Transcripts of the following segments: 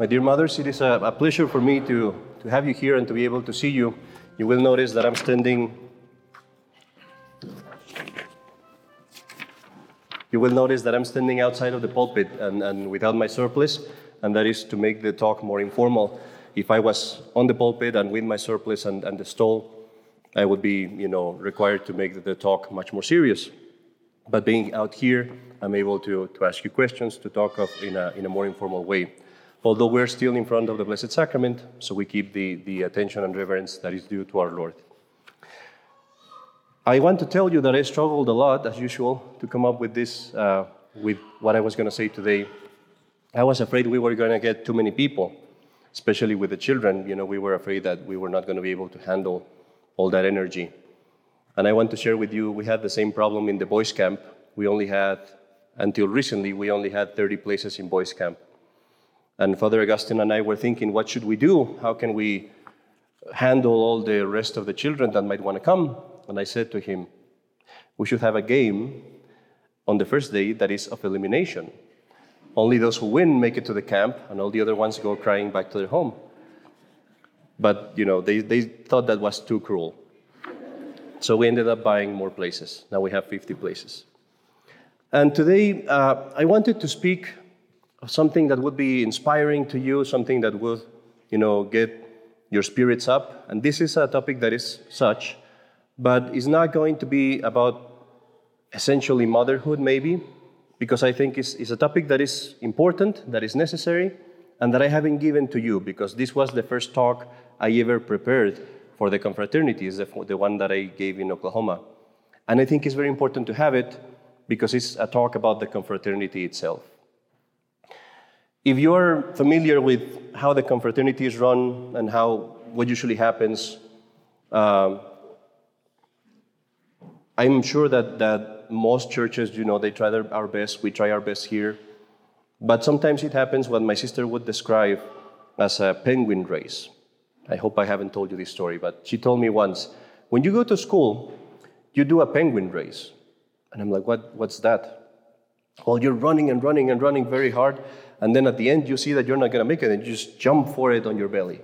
My dear mothers, it is a, a, pleasure for me to, to have you here and to be able to see you. You will notice that I'm standing. You will notice that I'm standing outside of the pulpit and, and without my surplice, and that is to make the talk more informal. If I was on the pulpit and with my surplice and, and the stole, I would be, you know, required to make the talk much more serious. But being out here, I'm able to, to ask you questions, to talk of in a, in a more informal way. Although we're still in front of the Blessed Sacrament, so we keep the, the attention and reverence that is due to our Lord. I want to tell you that I struggled a lot, as usual, to come up with this, uh, with what I was going to say today. I was afraid we were going to get too many people, especially with the children. You know, we were afraid that we were not going to be able to handle all that energy. And I want to share with you, we had the same problem in the boys' camp. We only had, until recently, we only had 30 places in boys' camp. And Father Augustine and I were thinking, what should we do? How can we handle all the rest of the children that might want to come? And I said to him, we should have a game on the first day that is of elimination. Only those who win make it to the camp, and all the other ones go crying back to their home. But, you know, they, they thought that was too cruel. So we ended up buying more places. Now we have 50 places. And today, uh, I wanted to speak something that would be inspiring to you, something that would, you know, get your spirits up. And this is a topic that is such, but it's not going to be about essentially motherhood, maybe, because I think it's, it's a topic that is important, that is necessary, and that I haven't given to you, because this was the first talk I ever prepared for the confraternity, is the, the one that I gave in Oklahoma. And I think it's very important to have it because it's a talk about the confraternity itself. If you're familiar with how the confraternity is run and how what usually happens, um, I'm sure that, that most churches, you know, they try their, our best. We try our best here. But sometimes it happens what my sister would describe as a penguin race. I hope I haven't told you this story, but she told me once when you go to school, you do a penguin race. And I'm like, what, what's that? Well, you're running and running and running very hard, and then at the end you see that you're not going to make it, and you just jump for it on your belly.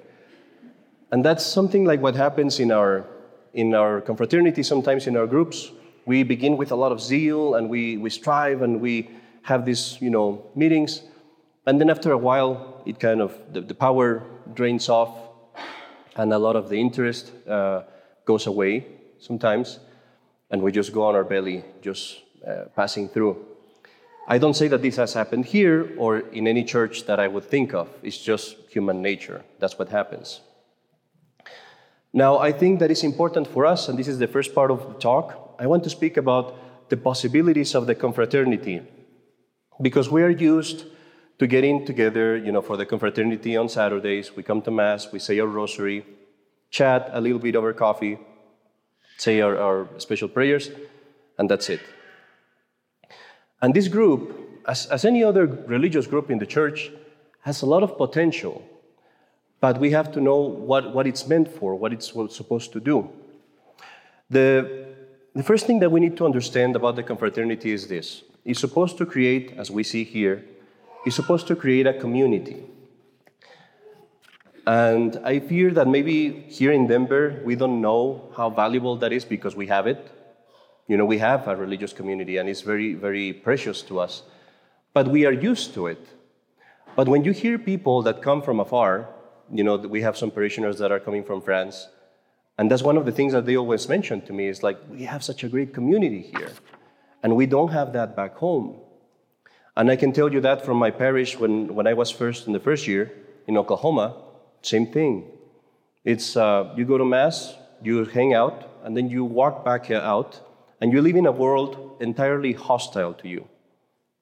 And that's something like what happens in our in our confraternity, sometimes in our groups. We begin with a lot of zeal, and we, we strive, and we have these you know meetings, and then after a while, it kind of the, the power drains off, and a lot of the interest uh, goes away sometimes, and we just go on our belly, just uh, passing through. I don't say that this has happened here or in any church that I would think of. It's just human nature. That's what happens. Now, I think that it's important for us, and this is the first part of the talk. I want to speak about the possibilities of the confraternity because we are used to getting together, you know, for the confraternity on Saturdays. We come to Mass, we say our rosary, chat a little bit over coffee, say our, our special prayers, and that's it. And this group, as, as any other religious group in the church, has a lot of potential, but we have to know what, what it's meant for, what it's supposed to do. The, the first thing that we need to understand about the confraternity is this it's supposed to create, as we see here, it's supposed to create a community. And I fear that maybe here in Denver, we don't know how valuable that is because we have it. You know, we have a religious community and it's very, very precious to us. But we are used to it. But when you hear people that come from afar, you know, we have some parishioners that are coming from France, and that's one of the things that they always mention to me is like, we have such a great community here, and we don't have that back home. And I can tell you that from my parish when, when I was first in the first year in Oklahoma, same thing. It's uh, you go to Mass, you hang out, and then you walk back out, and you live in a world entirely hostile to you.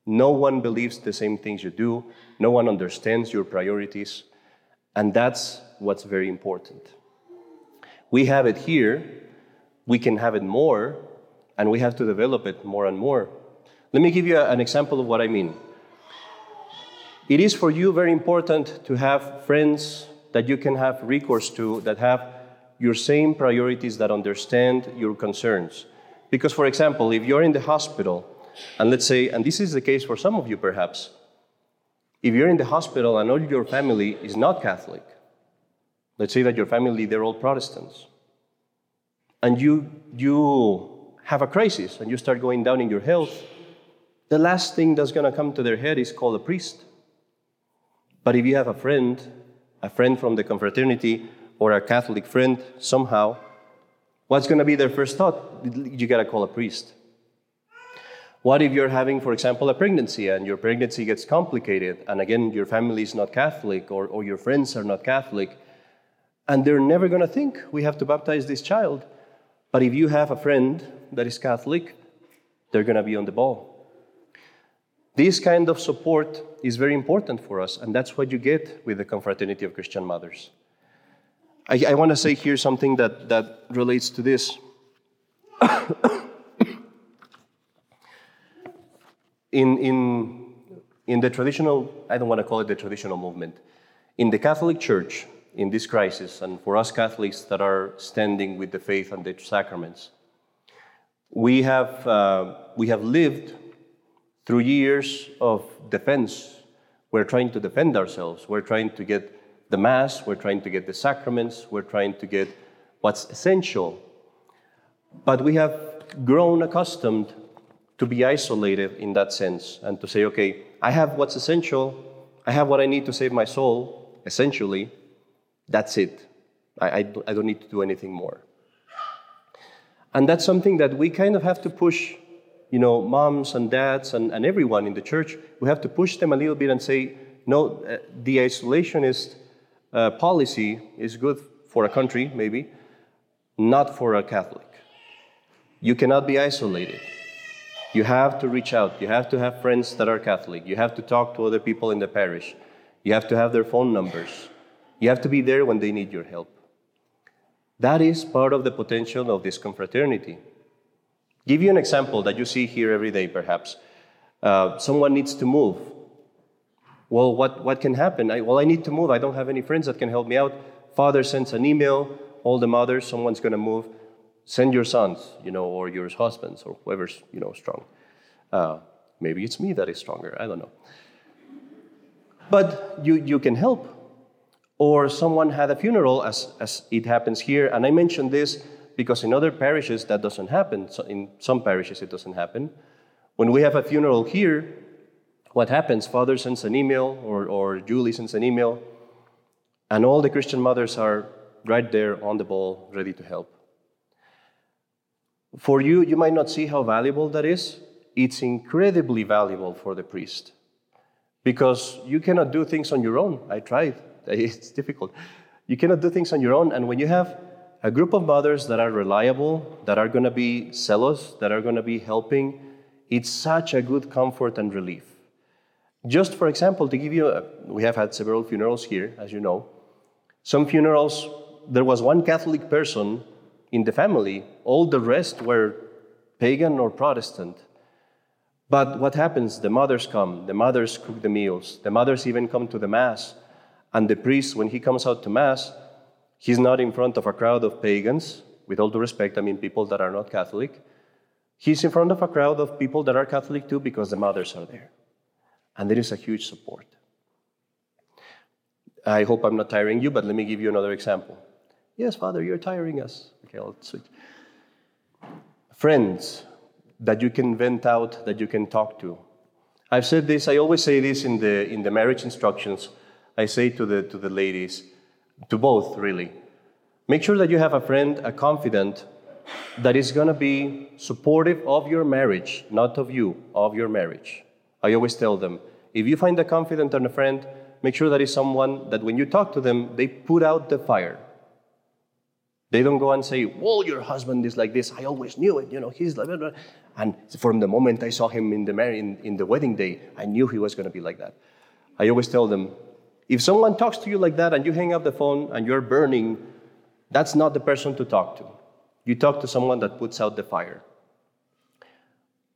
No one believes the same things you do, no one understands your priorities, and that's what's very important. We have it here, we can have it more, and we have to develop it more and more. Let me give you an example of what I mean. It is for you very important to have friends that you can have recourse to that have your same priorities, that understand your concerns. Because, for example, if you're in the hospital, and let's say, and this is the case for some of you perhaps, If you're in the hospital and all your family is not Catholic, let's say that your family, they're all Protestants, and you, you have a crisis and you start going down in your health, the last thing that's going to come to their head is call a priest. But if you have a friend, a friend from the confraternity, or a Catholic friend somehow, what's going to be their first thought? You got to call a priest. What if you're having, for example, a pregnancy and your pregnancy gets complicated, and again, your family is not Catholic or, or your friends are not Catholic, and they're never going to think we have to baptize this child? But if you have a friend that is Catholic, they're going to be on the ball. This kind of support is very important for us, and that's what you get with the Confraternity of Christian Mothers. I, I want to say here something that, that relates to this. in, in, in the traditional, I don't want to call it the traditional movement, in the Catholic Church, in this crisis, and for us Catholics that are standing with the faith and the sacraments, we have, uh, we have lived through years of defense. We're trying to defend ourselves. We're trying to get the Mass, we're trying to get the sacraments, we're trying to get what's essential. But we have grown accustomed to be isolated in that sense and to say, okay, I have what's essential, I have what I need to save my soul, essentially, that's it. I, I, I don't need to do anything more. And that's something that we kind of have to push, you know, moms and dads and, and everyone in the church, we have to push them a little bit and say, no, uh, the isolationist uh, policy is good for a country, maybe, not for a Catholic. You cannot be isolated. You have to reach out. You have to have friends that are Catholic. You have to talk to other people in the parish. You have to have their phone numbers. You have to be there when they need your help. That is part of the potential of this confraternity. Give you an example that you see here every day, perhaps. Uh, someone needs to move. Well, what, what can happen? I, well, I need to move. I don't have any friends that can help me out. Father sends an email. All the mothers, someone's going to move. Send your sons, you know, or your husbands, or whoever's, you know, strong. Uh, maybe it's me that is stronger. I don't know. But you, you can help. Or someone had a funeral, as, as it happens here. And I mention this because in other parishes that doesn't happen. So in some parishes it doesn't happen. When we have a funeral here, what happens? Father sends an email, or, or Julie sends an email, and all the Christian mothers are right there on the ball, ready to help. For you, you might not see how valuable that is. It's incredibly valuable for the priest because you cannot do things on your own. I tried, it's difficult. You cannot do things on your own, and when you have a group of mothers that are reliable, that are going to be zealous, that are going to be helping, it's such a good comfort and relief. Just for example, to give you, a, we have had several funerals here, as you know. Some funerals, there was one Catholic person in the family, all the rest were pagan or Protestant. But what happens? The mothers come, the mothers cook the meals, the mothers even come to the Mass. And the priest, when he comes out to Mass, he's not in front of a crowd of pagans, with all due respect, I mean people that are not Catholic. He's in front of a crowd of people that are Catholic too because the mothers are there. And there is a huge support. I hope I'm not tiring you, but let me give you another example. Yes, Father, you're tiring us. Okay, I'll switch. Friends that you can vent out, that you can talk to. I've said this, I always say this in the, in the marriage instructions. I say to the, to the ladies, to both really, make sure that you have a friend, a confidant, that is going to be supportive of your marriage, not of you, of your marriage. I always tell them if you find a confidant and a friend, make sure that is someone that when you talk to them, they put out the fire. They don't go and say, Well, your husband is like this. I always knew it. You know, he's like, blah, and from the moment I saw him in the, mar- in, in the wedding day, I knew he was going to be like that. I always tell them, if someone talks to you like that and you hang up the phone and you're burning, that's not the person to talk to. You talk to someone that puts out the fire.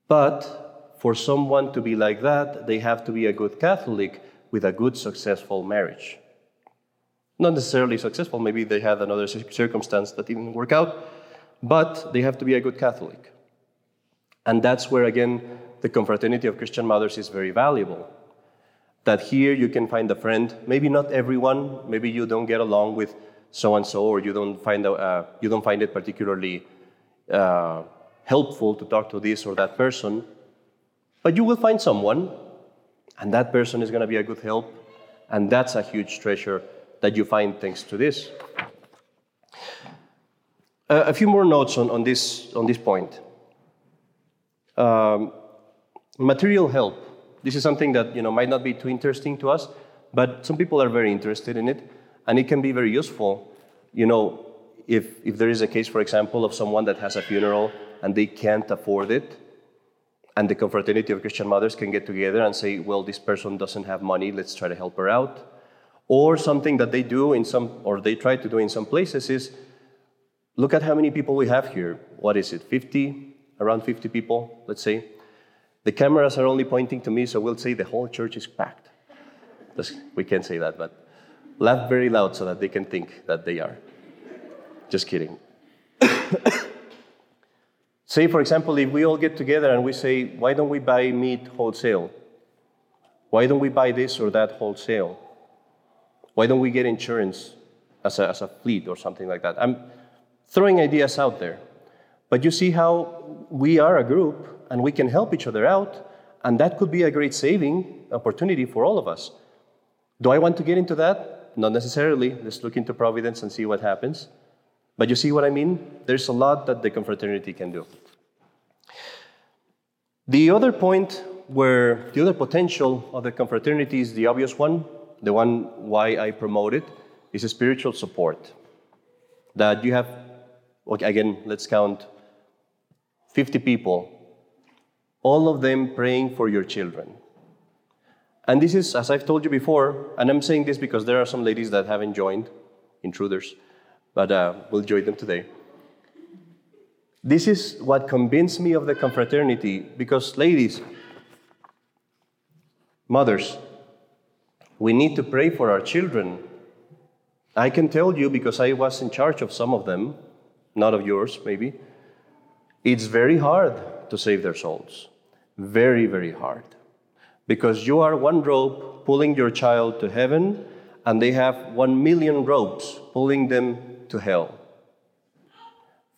But for someone to be like that, they have to be a good Catholic with a good, successful marriage. Not necessarily successful, maybe they had another circumstance that didn't work out, but they have to be a good Catholic. And that's where, again, the confraternity of Christian mothers is very valuable. that here you can find a friend. Maybe not everyone. Maybe you don't get along with so and so, or you don't find uh, you don't find it particularly uh, helpful to talk to this or that person. But you will find someone, and that person is going to be a good help, and that's a huge treasure that you find thanks to this. Uh, a few more notes on, on, this, on this point. Um, material help. This is something that you know, might not be too interesting to us, but some people are very interested in it, and it can be very useful. You know, if, if there is a case, for example, of someone that has a funeral and they can't afford it, and the confraternity of Christian mothers can get together and say, well, this person doesn't have money, let's try to help her out. Or something that they do in some, or they try to do in some places is, look at how many people we have here. What is it, 50? Around 50 people, let's say. The cameras are only pointing to me, so we'll say the whole church is packed. We can't say that, but laugh very loud so that they can think that they are. Just kidding. Say, for example, if we all get together and we say, why don't we buy meat wholesale? Why don't we buy this or that wholesale? Why don't we get insurance as a, as a fleet or something like that? I'm throwing ideas out there. But you see how we are a group and we can help each other out, and that could be a great saving opportunity for all of us. Do I want to get into that? Not necessarily. Let's look into Providence and see what happens. But you see what I mean? There's a lot that the confraternity can do. The other point where the other potential of the confraternity is the obvious one, the one why I promote it, is spiritual support. That you have, again, let's count 50 people, all of them praying for your children. And this is, as I've told you before, and I'm saying this because there are some ladies that haven't joined, intruders but uh, we'll join them today. This is what convinced me of the confraternity because, ladies, mothers, we need to pray for our children. I can tell you because I was in charge of some of them, not of yours, maybe. It's very hard to save their souls. Very, very hard. Because you are one rope pulling your child to heaven, and they have one million ropes pulling them to hell.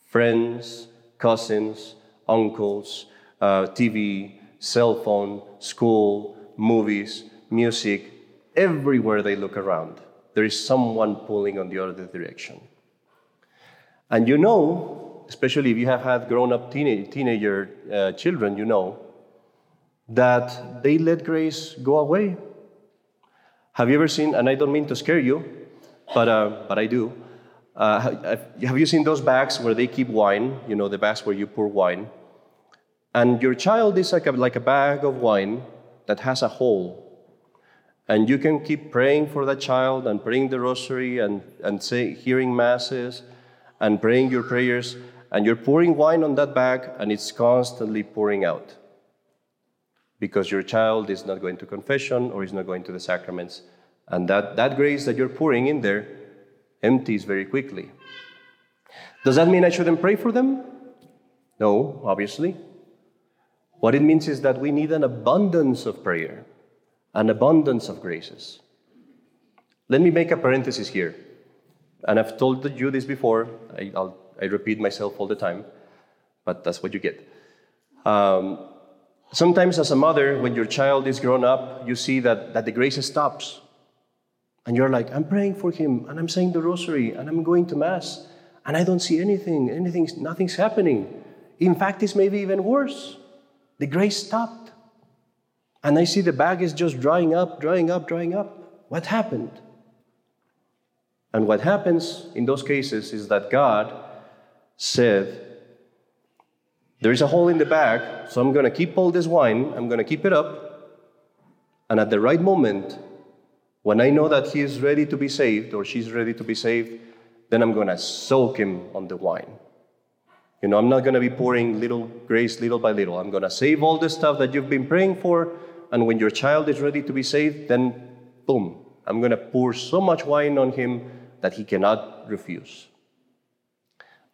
Friends, cousins, uncles, uh, TV, cell phone, school, movies, music, everywhere they look around, there is someone pulling on the other direction. And you know, especially if you have had grown up teenage, teenager uh, children, you know that they let grace go away. Have you ever seen, and I don't mean to scare you, but, uh, but I do. Uh, have you seen those bags where they keep wine? You know, the bags where you pour wine. And your child is like a, like a bag of wine that has a hole. And you can keep praying for that child and praying the rosary and, and say, hearing masses and praying your prayers. And you're pouring wine on that bag and it's constantly pouring out. Because your child is not going to confession or is not going to the sacraments. And that, that grace that you're pouring in there empties very quickly. Does that mean I shouldn't pray for them? No, obviously. What it means is that we need an abundance of prayer, an abundance of graces. Let me make a parenthesis here. And I've told you this before, I, I repeat myself all the time, but that's what you get. Um, sometimes, as a mother, when your child is grown up, you see that, that the grace stops and you're like, I'm praying for him, and I'm saying the rosary, and I'm going to Mass, and I don't see anything, anything, nothing's happening. In fact, it's maybe even worse. The grace stopped. And I see the bag is just drying up, drying up, drying up. What happened? And what happens in those cases is that God said, There is a hole in the bag, so I'm going to keep all this wine, I'm going to keep it up, and at the right moment, when I know that he is ready to be saved or she's ready to be saved, then I'm going to soak him on the wine. You know, I'm not going to be pouring little grace little by little. I'm going to save all the stuff that you've been praying for. And when your child is ready to be saved, then boom, I'm going to pour so much wine on him that he cannot refuse.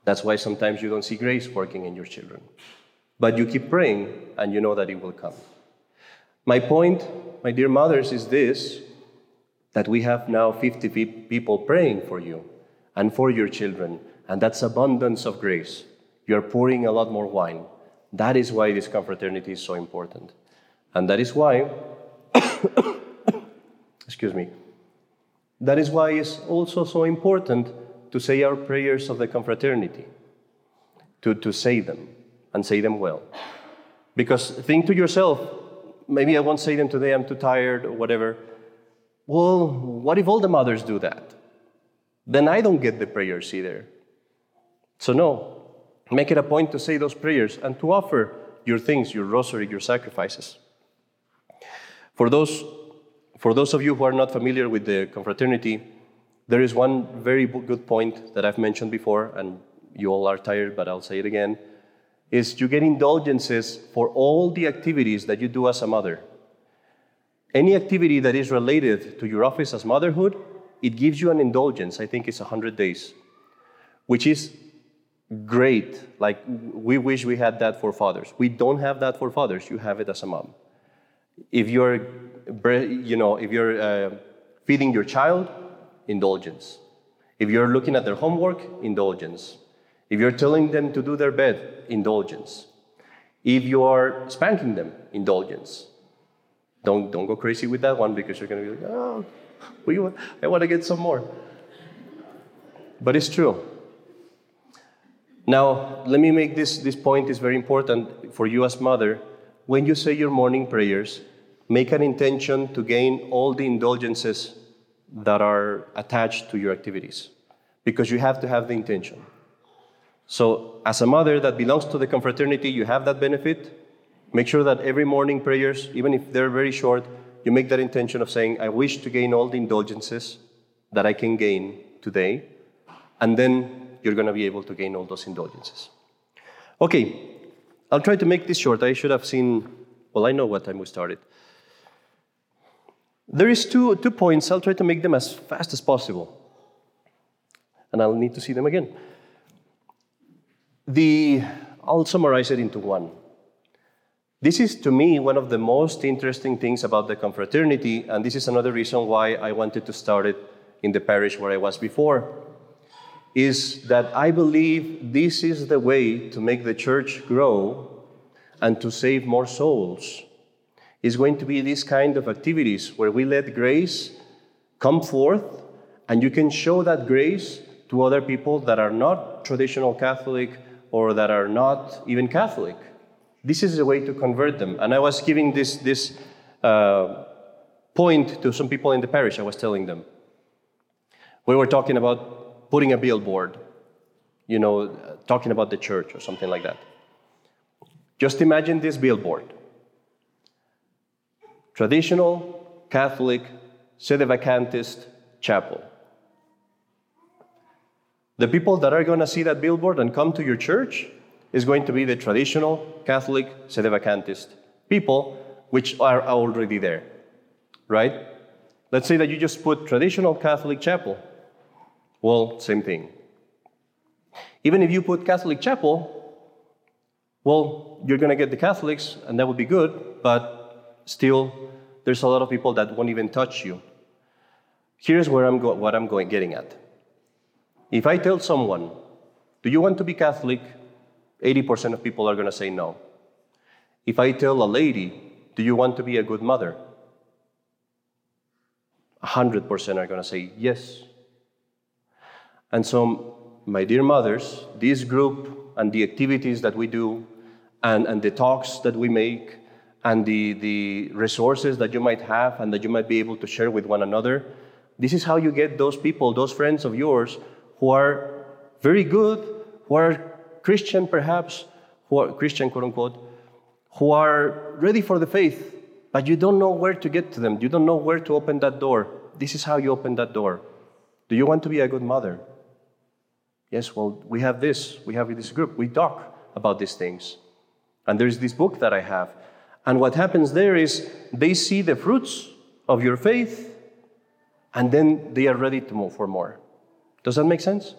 That's why sometimes you don't see grace working in your children. But you keep praying and you know that it will come. My point my dear mothers, is this that we have now 50 people praying for you and for your children, and that's abundance of grace. You're pouring a lot more wine. That is why this confraternity is so important. And that is why, excuse me, that is why it's also so important to say our prayers of the confraternity, to, to say them and say them well. Because think to yourself, maybe I won't say them today, I'm too tired or whatever. Well, what if all the mothers do that? Then I don't get the prayers either. So, no, make it a point to say those prayers and to offer your things, your rosary, your sacrifices. For those, for those of you who are not familiar with the confraternity, there is one very good point that I've mentioned before, and you all are tired, but I'll say it again, is you get indulgences for all the activities that you do as a mother. Any activity that is related to your office as motherhood, it gives you an indulgence. I think it's 100 days, which is great. Like, we wish we had that for fathers. We don't have that for fathers. You have it as a mom. If you're, you know, if you're uh, feeding your child, indulgence. If you're looking at their homework, indulgence. If you're telling them to do their bed, indulgence. If you are spanking them, indulgence. Don't, don't go crazy with that one because you're going to be like, oh, we, I want to get some more. But it's true. Now, let me make this, this point is very important for you as mother. When you say your morning prayers, make an intention to gain all the indulgences that are attached to your activities because you have to have the intention. So, as a mother that belongs to the confraternity, you have that benefit. Make sure that every morning prayers, even if they're very short, you make that intention of saying, I wish to gain all the indulgences that I can gain today. And then you're going to be able to gain all those indulgences. Okay, I'll try to make this short. I should have seen, well, I know what time we started. There is two, two points. I'll try to make them as fast as possible. And I'll need to see them again. The, I'll summarize it into one. This is, to me, one of the most interesting things about the confraternity, and this is another reason why I wanted to start it in the parish where I was before, is that I believe this is the way to make the church grow and to save more souls. Is going to be these kind of activities where we let grace come forth, and you can show that grace to other people that are not traditional Catholic or that are not even Catholic. This is a way to convert them. And I was giving this, this uh, point to some people in the parish, I was telling them. We were talking about putting a billboard, you know, talking about the church or something like that. Just imagine this billboard traditional Catholic sede sedevacantist chapel. The people that are going to see that billboard and come to your church is going to be the traditional Catholic sedevacantist people, which are already there, right? Let's say that you just put traditional Catholic chapel. Well, same thing. Even if you put Catholic chapel, well, you're going to get the Catholics, and that would be good, but still, there's a lot of people that won't even touch you. Here's where I'm go- what I'm going, getting at. If I tell someone, Do you want to be Catholic? 80% of people are going to say no. If I tell a lady, Do you want to be a good mother? 100% are going to say yes. And so, my dear mothers, this group and the activities that we do, and, and the talks that we make, and the, the resources that you might have and that you might be able to share with one another, this is how you get those people, those friends of yours who are very good, who are Christian perhaps, who are Christian, quote unquote, who are ready for the faith, but you don't know where to get to them. You don't know where to open that door. This is how you open that door. Do you want to be a good mother? Yes, well, we have this. We have this group. We talk about these things. And there's this book that I have. And what happens there is they see the fruits of your faith, and then they are ready to move for more. Does that make sense?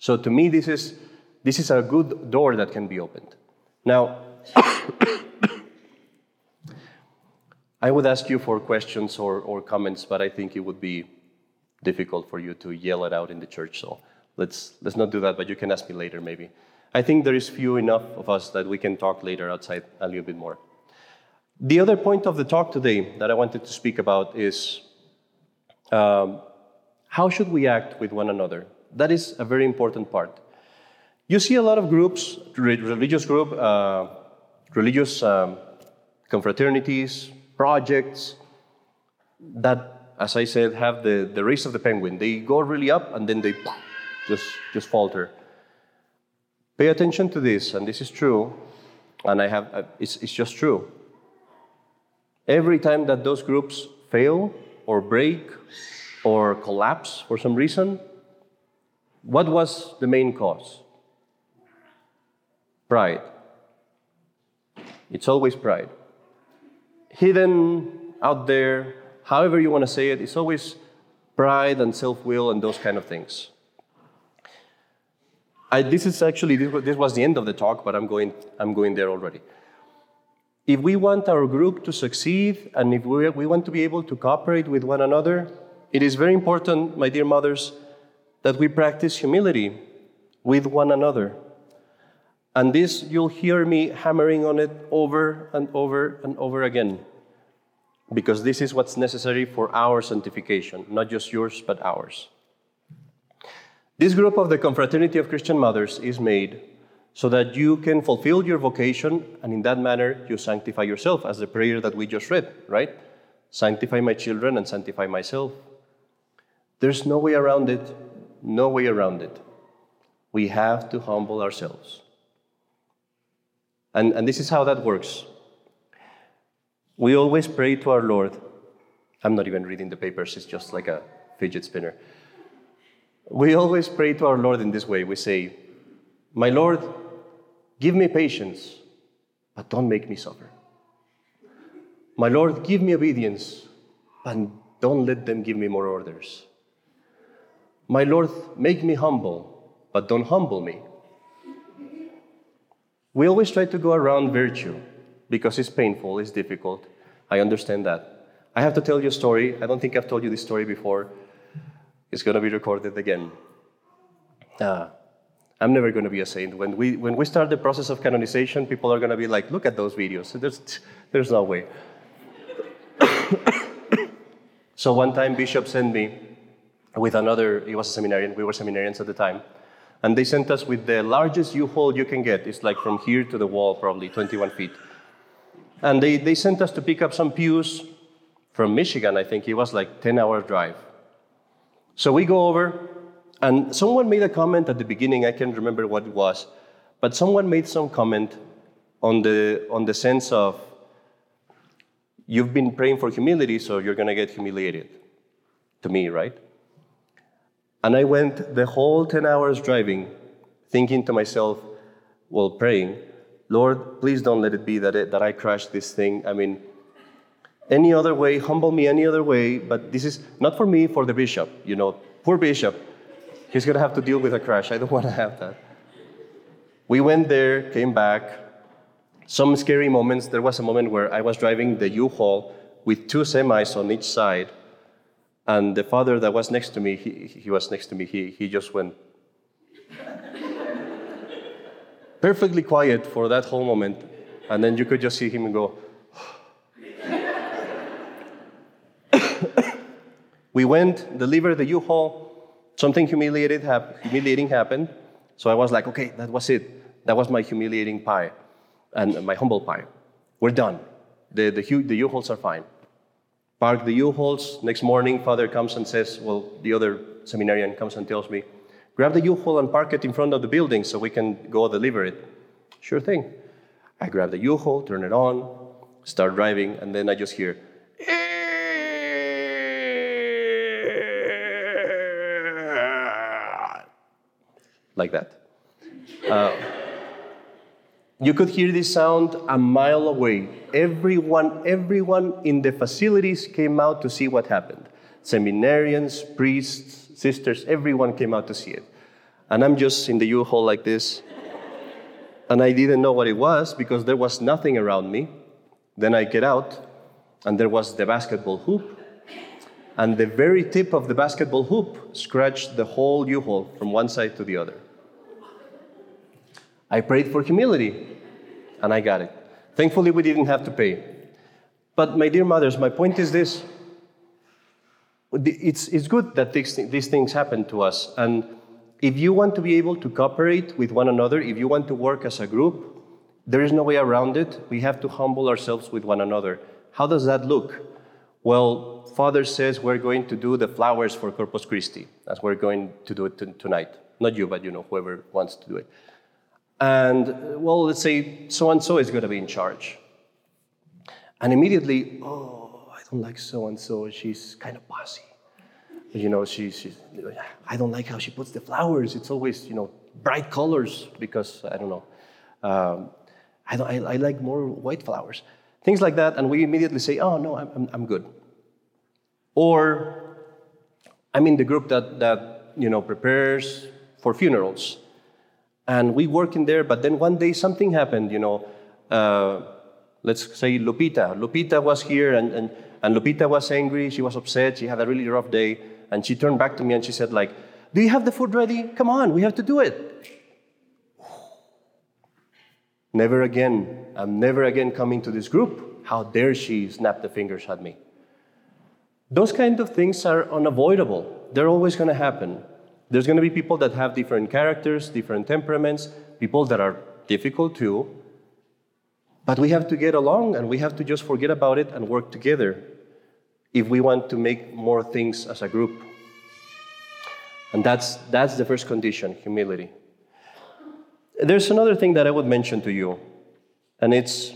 So to me, this is, this is a good door that can be opened. Now, I would ask you for questions or, or comments, but I think it would be difficult for you to yell it out in the church. So let's, let's not do that, but you can ask me later maybe. I think there is few enough of us that we can talk later outside a little bit more. The other point of the talk today that I wanted to speak about is um, how should we act with one another? That is a very important part. You see a lot of groups, religious group, uh, religious um, confraternities, projects that, as I said, have the, the race of the penguin. They go really up and then they just, just falter. Pay attention to this, and this is true, and I have, uh, it's, it's just true. Every time that those groups fail or break or collapse for some reason, what was the main cause? Pride. It's always pride. Hidden out there, however you want to say it, it's always pride and self will and those kind of things. I, this is actually, this was the end of the talk, but I'm going, I'm going there already. If we want our group to succeed and if we, we want to be able to cooperate with one another, it is very important, my dear mothers, that we practice humility with one another. And this, you'll hear me hammering on it over and over and over again, because this is what's necessary for our sanctification, not just yours, but ours. This group of the Confraternity of Christian Mothers is made so that you can fulfill your vocation, and in that manner, you sanctify yourself, as the prayer that we just read, right? Sanctify my children and sanctify myself. There's no way around it, no way around it. We have to humble ourselves. And, and this is how that works. We always pray to our Lord. I'm not even reading the papers, it's just like a fidget spinner. We always pray to our Lord in this way. We say, My Lord, give me patience, but don't make me suffer. My Lord, give me obedience, but don't let them give me more orders. My Lord, make me humble, but don't humble me. We always try to go around virtue because it's painful, it's difficult. I understand that. I have to tell you a story. I don't think I've told you this story before. It's going to be recorded again. Uh, I'm never going to be a saint. When we, when we start the process of canonization, people are going to be like, look at those videos. There's, there's no way. so one time, Bishop sent me with another, he was a seminarian, we were seminarians at the time, and they sent us with the largest U-Haul you can get. It's like from here to the wall, probably 21 feet. And they, they sent us to pick up some pews from Michigan, I think. It was like 10 hour drive. So we go over, and someone made a comment at the beginning, I can't remember what it was, but someone made some comment on the, on the sense of you've been praying for humility, so you're going to get humiliated. To me, right? And I went the whole 10 hours driving, thinking to myself, while praying, Lord, please don't let it be that, it, that I crash this thing. I mean, any other way, humble me any other way, but this is not for me, for the bishop. You know, poor bishop. He's going to have to deal with a crash. I don't want to have that. We went there, came back. Some scary moments. There was a moment where I was driving the U Haul with two semis on each side and the father that was next to me, he, he was next to me, he, he just went perfectly quiet for that whole moment. And then you could just see him go, we went, delivered the U-Haul. Something humiliated hap- humiliating happened. So I was like, okay, that was it. That was my humiliating pie and my humble pie. We're done. The, the, the U-Hauls are fine park the U-Hauls. Next morning, father comes and says, well, the other seminarian comes and tells me, grab the U-Haul and park it in front of the building so we can go deliver it. Sure thing. I grab the U-Haul, turn it on, start driving, and then I just hear, like that. Uh, you could hear this sound a mile away. Everyone, everyone in the facilities came out to see what happened. Seminarians, priests, sisters, everyone came out to see it. And I'm just in the U-Haul like this. And I didn't know what it was because there was nothing around me. Then I get out and there was the basketball hoop, and the very tip of the basketball hoop scratched the whole U-Haul from one side to the other. I prayed for humility, and I got it. Thankfully, we didn't have to pay. But, my dear mothers, my point is this it's, it's good that these, these things happen to us. And if you want to be able to cooperate with one another, if you want to work as a group, there is no way around it. We have to humble ourselves with one another. How does that look? Well, Father says we're going to do the flowers for Corpus Christi, as we're going to do it t- tonight. Not you, but you know, whoever wants to do it. And, well, let's say so and so is going to be in charge. And immediately, oh, I don't like so and so. She's kind of bossy. You know, she, she's, I don't like how she puts the flowers. It's always, you know, bright colors because, I don't know. Um, I, don't, I, I, like more white flowers. Things like that. And we immediately say, oh, no, I'm, I'm good. Or I'm in the group that, that, you know, prepares for funerals. And we work in there, but then one day something happened, you know. Uh, let's say Lupita. Lupita was here and, and, and Lupita was angry, she was upset, she had a really rough day, and she turned back to me and she said, like, do you have the food ready? Come on, we have to do it. Never again. I'm never again coming to this group. How dare she snap the fingers at me? Those kind of things are unavoidable. They're always going to happen. There's going to be people that have different characters, different temperaments, people that are difficult too, but we have to get along and we have to just forget about it and work together if we want to make more things as a group. And that's, that's the first condition humility. There's another thing that I would mention to you, and it's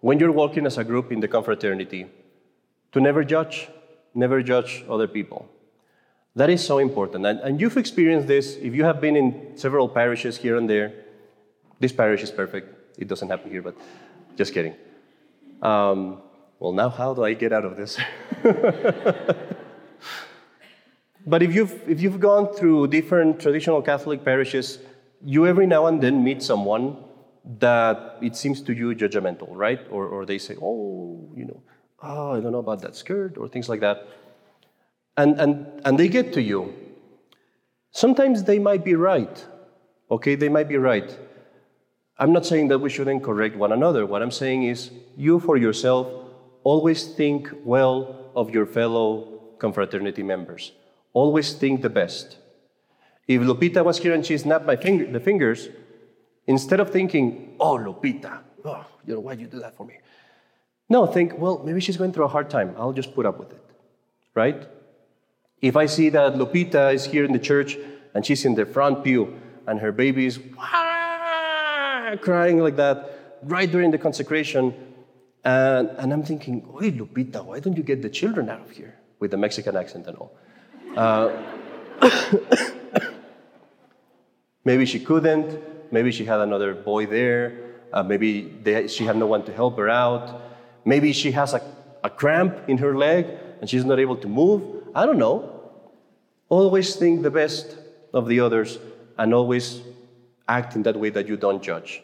when you're working as a group in the confraternity, to never judge, never judge other people. That is so important. And, and you've experienced this if you have been in several parishes here and there this parish is perfect. It doesn't happen here, but just kidding. Um, well, now how do I get out of this? but if you've, if you've gone through different traditional Catholic parishes, you every now and then meet someone that it seems to you judgmental, right? Or, or they say, oh, you know, oh, I don't know about that skirt, or things like that. And, and, and they get to you. Sometimes they might be right, okay? They might be right. I'm not saying that we shouldn't correct one another. What I'm saying is, you for yourself always think well of your fellow confraternity members. Always think the best. If Lupita was here and she snapped my finger, the fingers, instead of thinking, oh, Lupita, oh, you know, why'd you do that for me? No, think, well, maybe she's going through a hard time. I'll just put up with it, right? If I see that Lupita is here in the church and she's in the front pew and her baby is, crying like that right during the consecration. And, and I'm thinking, Oye, Lupita, why don't you get the children out of here? With the Mexican accent and all. Uh, maybe she couldn't. Maybe she had another boy there. Uh, maybe they, she had no one to help her out. Maybe she has a, a cramp in her leg and she's not able to move. I don't know. Always think the best of the others and always act in that way that you don't judge.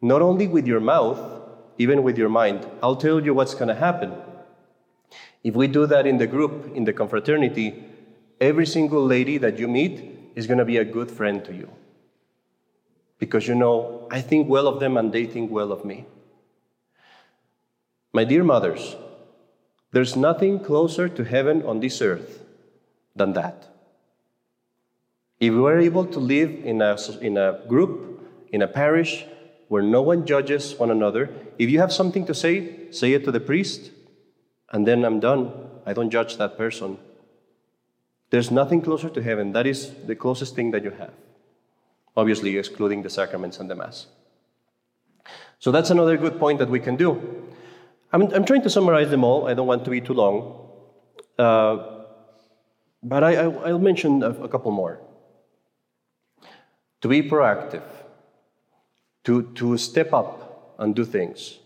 Not only with your mouth, even with your mind. I'll tell you what's going to happen. If we do that in the group, in the confraternity, every single lady that you meet is going to be a good friend to you. Because you know, I think well of them and they think well of me. My dear mothers, there's nothing closer to heaven on this earth than that. If we are able to live in a, in a group, in a parish, where no one judges one another, if you have something to say, say it to the priest, and then I'm done. I don't judge that person. There's nothing closer to heaven. That is the closest thing that you have. Obviously, excluding the sacraments and the Mass. So that's another good point that we can do. I'm, I'm trying to summarize them all. I don't want to be too long. Uh, but I, will mention a, a couple more to be proactive, to, to step up and do things.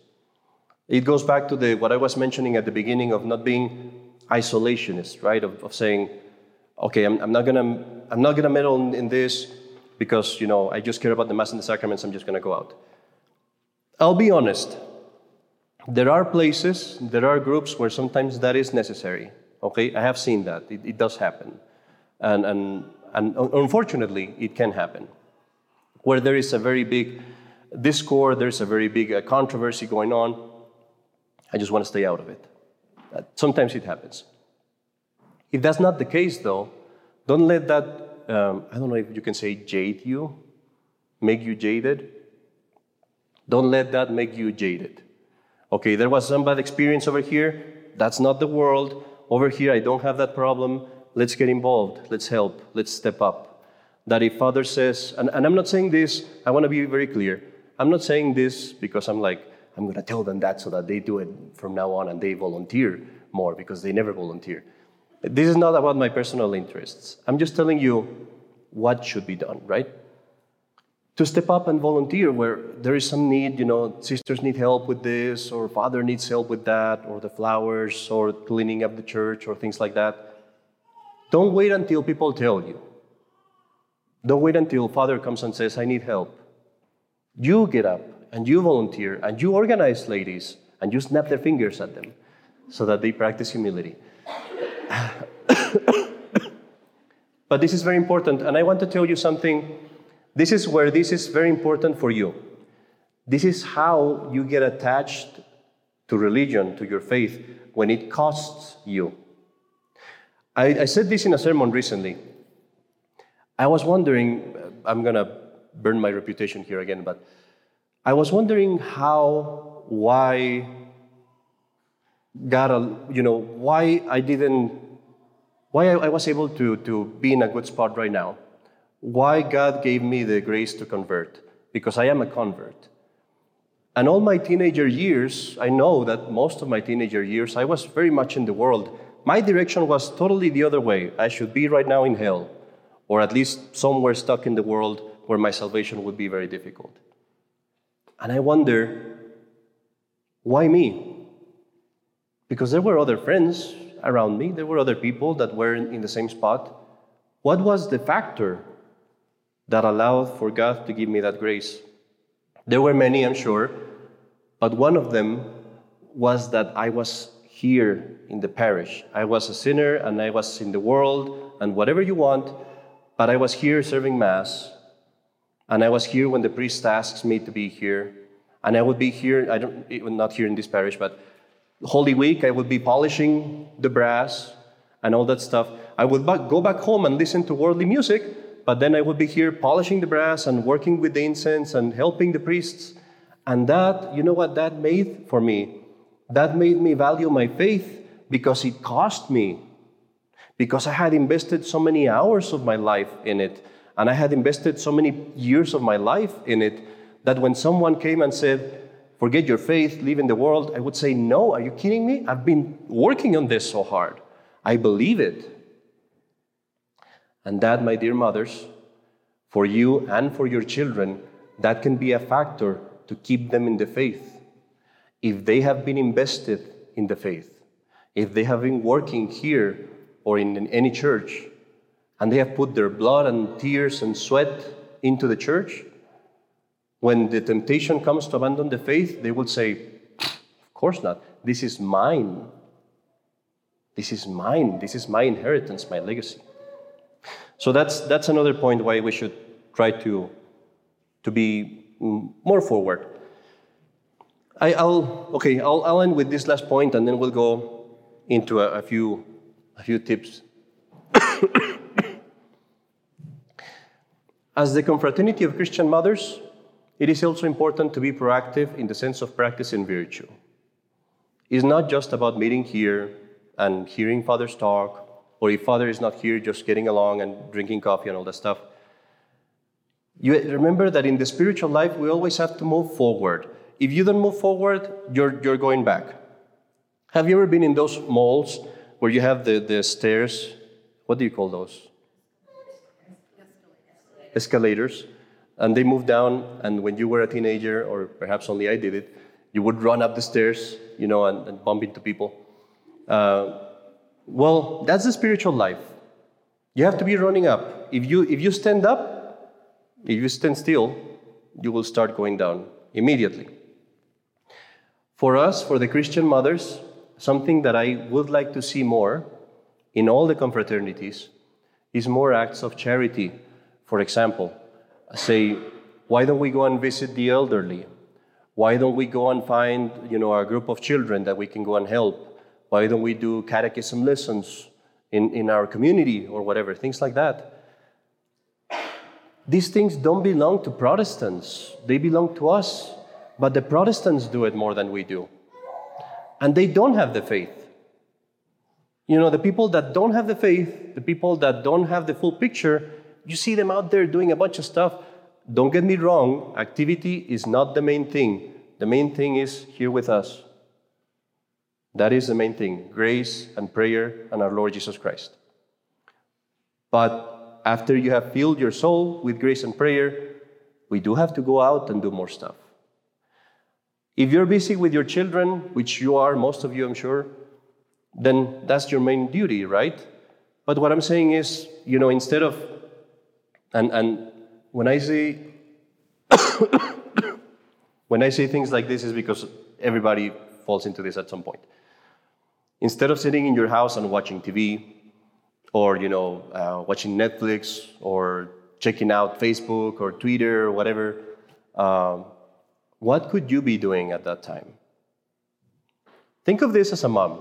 It goes back to the, what I was mentioning at the beginning of not being isolationist, right? Of, of saying, okay, I'm, I'm, not gonna, I'm not gonna meddle in, in this because, you know, I just care about the Mass and the Sacraments, I'm just gonna go out. I'll be honest. There are places, there are groups where sometimes that is necessary. Okay, I have seen that. It, it does happen. And, and, and unfortunately, it can happen. Where there is a very big discord, there's a very big uh, controversy going on. I just want to stay out of it. Uh, sometimes it happens. If that's not the case, though, don't let that, um, I don't know if you can say jade you, make you jaded. Don't let that make you jaded. Okay, there was some bad experience over here. That's not the world. Over here, I don't have that problem. Let's get involved. Let's help. Let's step up. That if Father says, and, and I'm not saying this, I want to be very clear. I'm not saying this because I'm like, I'm going to tell them that so that they do it from now on and they volunteer more because they never volunteer. This is not about my personal interests. I'm just telling you what should be done, right? to step up and volunteer where there is some need, you know, sisters need help with this, or father needs help with that, or the flowers, or cleaning up the church, or things like that. Don't wait until people tell you. Don't wait until father comes and says, I need help. You get up and you volunteer and you organize ladies and you snap their fingers at them so that they practice humility. but this is very important, and I want to tell you something this is where this is very important for you. This is how you get attached to religion, to your faith, when it costs you. I, I said this in a sermon recently. I was wondering, I'm going to burn my reputation here again, but I was wondering how, why God, you know, why I didn't, why I was able to, to be in a good spot right now why God gave me the grace to convert, because I am a convert. And all my teenager years, I know that most of my teenager years, I was very much in the world. My direction was totally the other way. I should be right now in hell, or at least somewhere stuck in the world where my salvation would be very difficult. And I wonder, why me? Because there were other friends around me, there were other people that were in the same spot. What was the factor that allowed for God to give me that grace. There were many, I'm sure, but one of them was that I was here in the parish. I was a sinner and I was in the world and whatever you want, but I was here serving Mass. And I was here when the priest asks me to be here. And I would be here, I don't, not here in this parish, but Holy Week, I would be polishing the brass and all that stuff. I would back, go back home and listen to worldly music, but then I would be here polishing the brass and working with the incense and helping the priests. And that, you know what that made for me? That made me value my faith because it cost me. Because I had invested so many hours of my life in it, and I had invested so many years of my life in it, that when someone came and said, Forget your faith, live in the world, I would say, No, are you kidding me? I've been working on this so hard. I believe it. And that, my dear mothers, for you and for your children, that can be a factor to keep them in the faith. If they have been invested in the faith, if they have been working here or in any church, and they have put their blood and tears and sweat into the church, when the temptation comes to abandon the faith, they will say, Of course not. This is mine. This is mine. This is my inheritance, my legacy. So that's, that's another point why we should try to, to be more forward. I, will okay, I'll, I'll end with this last point and then we'll go into a, a few, a few tips. As the confraternity of Christian mothers, it is also important to be proactive in the sense of practicing virtue. It's not just about meeting here and hearing fathers talk or if father is not here, just getting along and drinking coffee and all that stuff. You remember that in the spiritual life, we always have to move forward. If you don't move forward, you're, you're going back. Have you ever been in those malls where you have the, the stairs? What do you call those? Escalators. And they move down, and when you were a teenager, or perhaps only I did it, you would run up the stairs, you know, and, and bump into people. Uh, well, that's the spiritual life. You have to be running up. If you, if you stand up, if you stand still, you will start going down immediately. For us, for the Christian mothers, something that I would like to see more in all the confraternities is more acts of charity. For example, say, why don't we go and visit the elderly? Why don't we go and find, you know, a group of children that we can go and help? Why don't we do catechism lessons in, in our community or whatever? Things like that. These things don't belong to Protestants, they belong to us. But the Protestants do it more than we do. And they don't have the faith. You know, the people that don't have the faith, the people that don't have the full picture, you see them out there doing a bunch of stuff. Don't get me wrong, activity is not the main thing. The main thing is here with us. That is the main thing grace and prayer and our Lord Jesus Christ. But after you have filled your soul with grace and prayer, we do have to go out and do more stuff. If you're busy with your children, which you are, most of you, I'm sure, then that's your main duty, right? But what I'm saying is, you know, instead of, and, and when I say, when I say things like this is because everybody falls into this at some point. Instead of sitting in your house and watching TV, or you know, uh, watching Netflix, or checking out Facebook or Twitter or whatever, um, what could you be doing at that time? Think of this as a mom.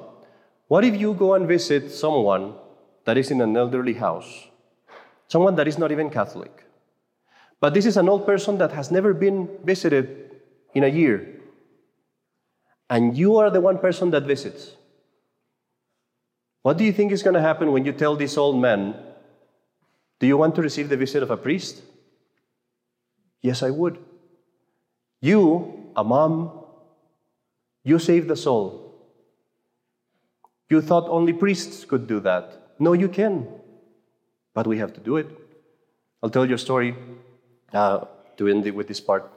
What if you go and visit someone that is in an elderly house, someone that is not even Catholic? But this is an old person that has never been visited in a year. And you are the one person that visits. What do you think is going to happen when you tell this old man, Do you want to receive the visit of a priest? Yes, I would. You, a mom, you save the soul. You thought only priests could do that. No, you can. But we have to do it. I'll tell you a story uh, to end with this part.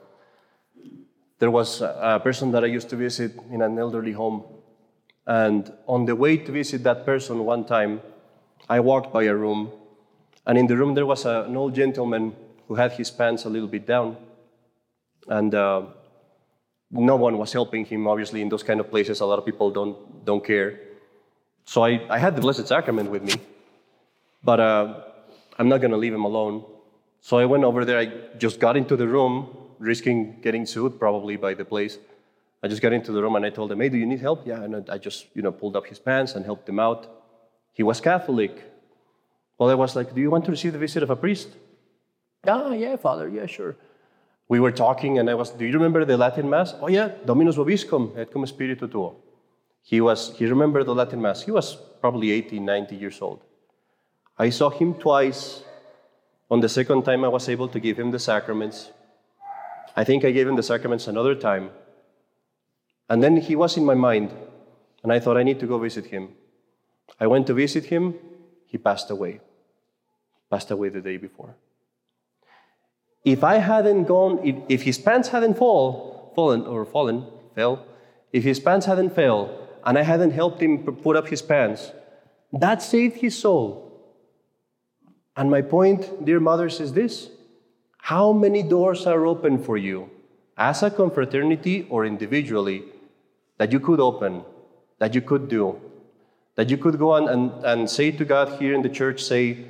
There was a person that I used to visit in an elderly home. And on the way to visit that person one time, I walked by a room. And in the room, there was an old gentleman who had his pants a little bit down. And uh, no one was helping him, obviously, in those kind of places. A lot of people don't, don't care. So I, I had the Blessed Sacrament with me. But uh, I'm not going to leave him alone. So I went over there. I just got into the room, risking getting sued probably by the place. I just got into the room and I told him, "Hey, do you need help?" Yeah, and I just you know pulled up his pants and helped him out. He was Catholic. Well, I was like, "Do you want to receive the visit of a priest?" Ah, yeah, Father. Yeah, sure we were talking, and I was, do you remember the Latin Mass? Oh, yeah, Dominus vobiscum, et cum spiritu tuo. He, was, he remembered the Latin Mass. He was probably 80, 90 years old. I saw him twice. On the second time, I was able to give him the sacraments. I think I gave him the sacraments another time. And then he was in my mind, and I thought I need to go visit him. I went to visit him. He passed away. Passed away the day before. If I hadn't gone, if, if his pants hadn't fall, fallen or fallen, fell, if his pants hadn't fell, and I hadn't helped him put up his pants, that saved his soul. And my point, dear mothers, is this how many doors are open for you as a confraternity or individually that you could open, that you could do, that you could go on and, and say to God here in the church, say,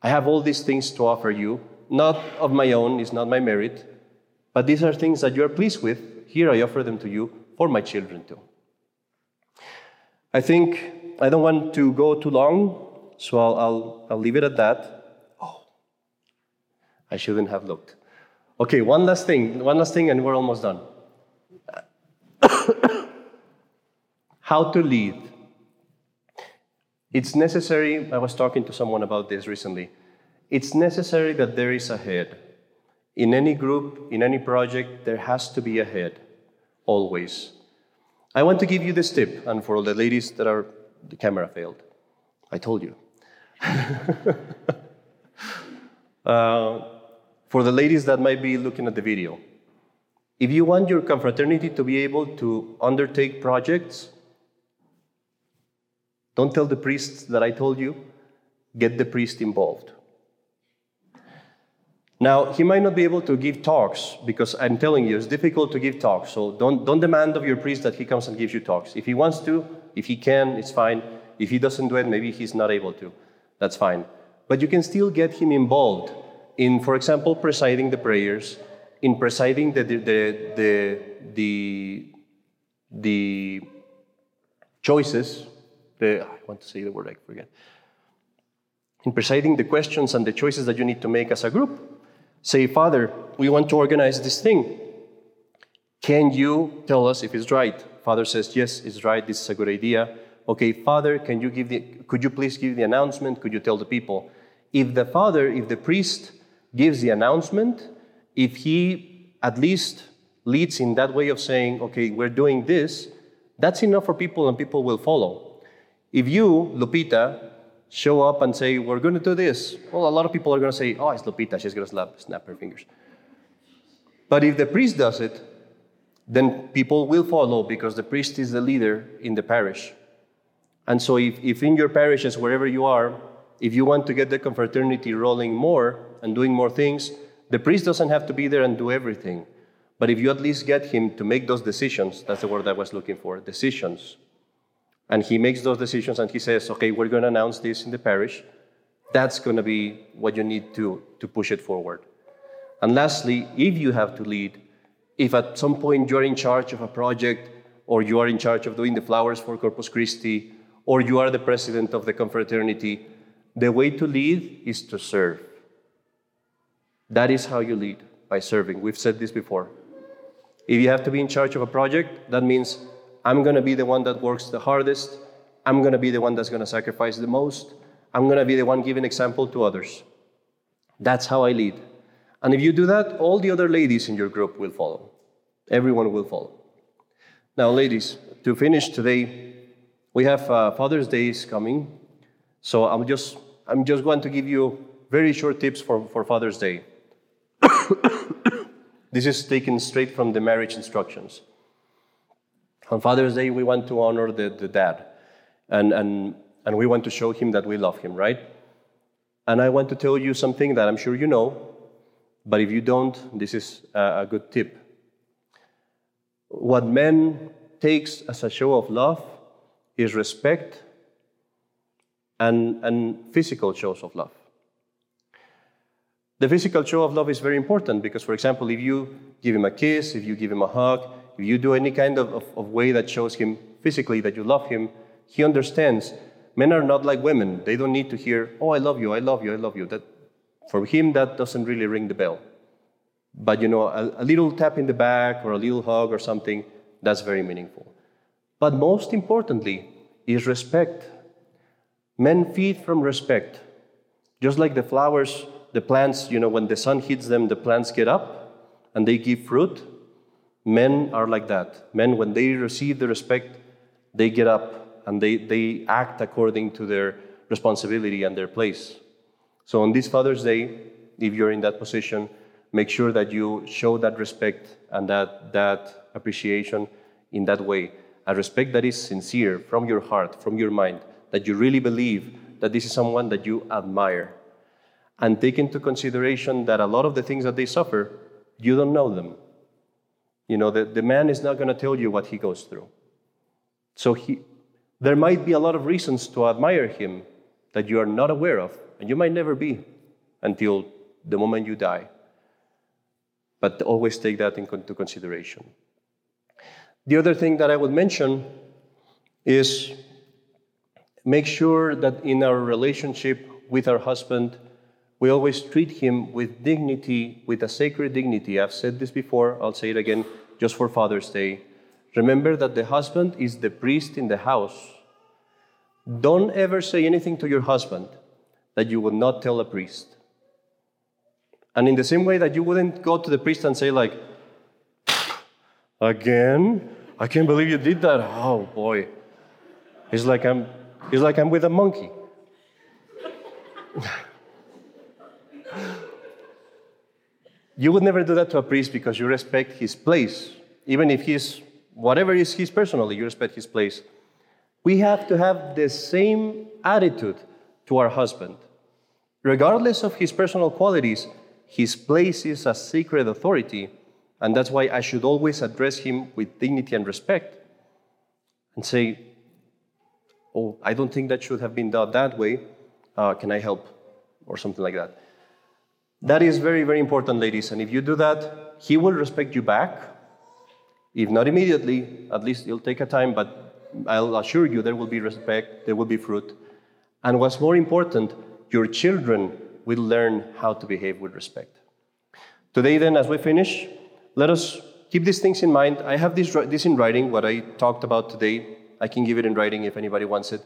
I have all these things to offer you not of my own, is not my merit, but these are things that you are pleased with. Here I offer them to you for my children too. I think I don't want to go too long, so I'll, I'll, I'll leave it at that. Oh, I shouldn't have looked. Okay, one last thing, one last thing, and we're almost done. How to lead. It's necessary, I was talking to someone about this recently it's necessary that there is a head. In any group, in any project, there has to be a head, always. I want to give you this tip, and for all the ladies that are, the camera failed. I told you. uh, for the ladies that might be looking at the video, if you want your confraternity to be able to undertake projects, don't tell the priests that I told you, get the priest involved. Now, he might not be able to give talks because I'm telling you, it's difficult to give talks. So don't, don't demand of your priest that he comes and gives you talks. If he wants to, if he can, it's fine. If he doesn't do it, maybe he's not able to. That's fine. But you can still get him involved in, for example, presiding the prayers, in presiding the, the, the, the, the choices, the, I want to say the word, I forget. In presiding the questions and the choices that you need to make as a group. Say, Father, we want to organize this thing. Can you tell us if it's right? Father says, Yes, it's right. This is a good idea. Okay, Father, can you give the, could you please give the announcement? Could you tell the people? If the father, if the priest gives the announcement, if he at least leads in that way of saying, okay, we're doing this, that's enough for people and people will follow. If you, Lupita, show up and say, we're going to do this, well, a lot of people are going to say, oh, it's Lupita, she's going to slap, snap her fingers. But if the priest does it, then people will follow because the priest is the leader in the parish. And so, if, if in your parishes, wherever you are, if you want to get the confraternity rolling more and doing more things, the priest doesn't have to be there and do everything. But if you at least get him to make those decisions, that's the word I was looking for decisions. And he makes those decisions and he says, okay, we're going to announce this in the parish. That's going to be what you need to, to push it forward. And lastly, if you have to lead, if at some point you're in charge of a project or you are in charge of doing the flowers for Corpus Christi or you are the president of the confraternity, the way to lead is to serve. That is how you lead, by serving. We've said this before. If you have to be in charge of a project, that means I'm going to be the one that works the hardest. I'm going to be the one that's going to sacrifice the most. I'm going to be the one giving example to others. That's how I lead. And if you do that, all the other ladies in your group will follow. Everyone will follow. Now, ladies, to finish today, we have uh, Father's Day is coming. So I'm just, I'm just going to give you very short tips for, for Father's Day. this is taken straight from the marriage instructions. On Father's Day, we want to honor the, the dad, and, and, and we want to show him that we love him, right? And I want to tell you something that I'm sure you know, but if you don't, this is a, good tip. What men takes as a show of love is respect and, and physical shows of love. The physical show of love is very important because, for example, if you give him a kiss, if you give him a hug, if you do any kind of, of, of way that shows him physically that you love him, he understands. Men are not like women. They don't need to hear, oh, I love you, I love you, I love you. That, for him, that doesn't really ring the bell. But, you know, a, a little tap in the back or a little hug or something, that's very meaningful. But most importantly is respect Men feed from respect. Just like the flowers, the plants, you know, when the sun hits them, the plants get up and they give fruit. Men are like that. Men, when they receive the respect, they get up and they, they act according to their responsibility and their place. So on this Father's Day, if you're in that position, make sure that you show that respect and that, that appreciation in that way. A respect that is sincere from your heart, from your mind that you really believe that this is someone that you admire. And take into consideration that a lot of the things that they suffer, you don't know them. You know, the, the man is not going to tell you what he goes through. So he, there might be a lot of reasons to admire him that you are not aware of, and you might never be until the moment you die. But always take that into consideration. The other thing that I would mention is make sure that in our relationship with our husband, we always treat him with dignity, with a sacred dignity. I've said this before, I'll say it again just for Father's Day. Remember that the husband is the priest in the house. Don't ever say anything to your husband that you would not tell a priest. And in the same way that you wouldn't go to the priest and say, like, again? I can't believe you did that. Oh boy. It's like I'm He's like, I'm with a monkey. you would never do that to a priest because you respect his place. Even if he's, whatever is his personally, you respect his place. We have to have the same attitude to our husband. Regardless of his personal qualities, his place is a sacred authority, and that's why I should always address him with dignity and respect and say, Oh, I don't think that should have been done that way. Uh, can I help? Or something like that. That is very, very important, ladies. And if you do that, he will respect you back. If not immediately, at least it'll take a time, but I'll assure you there will be respect, there will be fruit. And what's more important, your children will learn how to behave with respect. Today, then, as we finish, let us keep these things in mind. I have this, this in writing, what I talked about today. I can give it in writing if anybody wants it.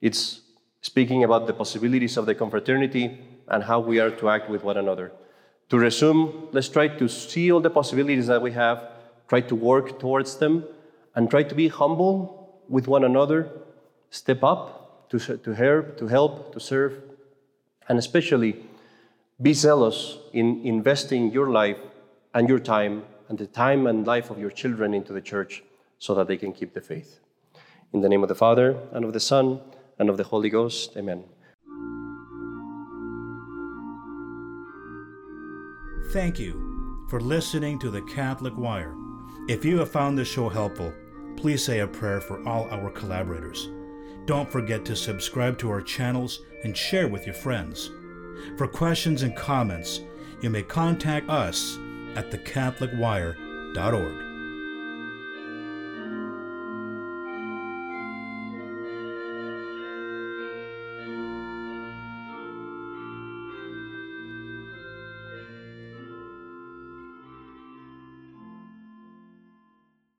It's speaking about the possibilities of the confraternity and how we are to act with one another. To resume, let's try to see all the possibilities that we have, try to work towards them, and try to be humble with one another, step up to, to help, to help, to serve, and especially be zealous in investing your life and your time and the time and life of your children into the church so that they can keep the faith. In the name of the Father, and of the Son, and of the Holy Ghost, amen. Thank you for listening to the Catholic Wire. If you have found this show helpful, please say a prayer for all our collaborators. Don't forget to subscribe to our channels and share with your friends. For questions and comments, you may contact us at thecatholicwire.org.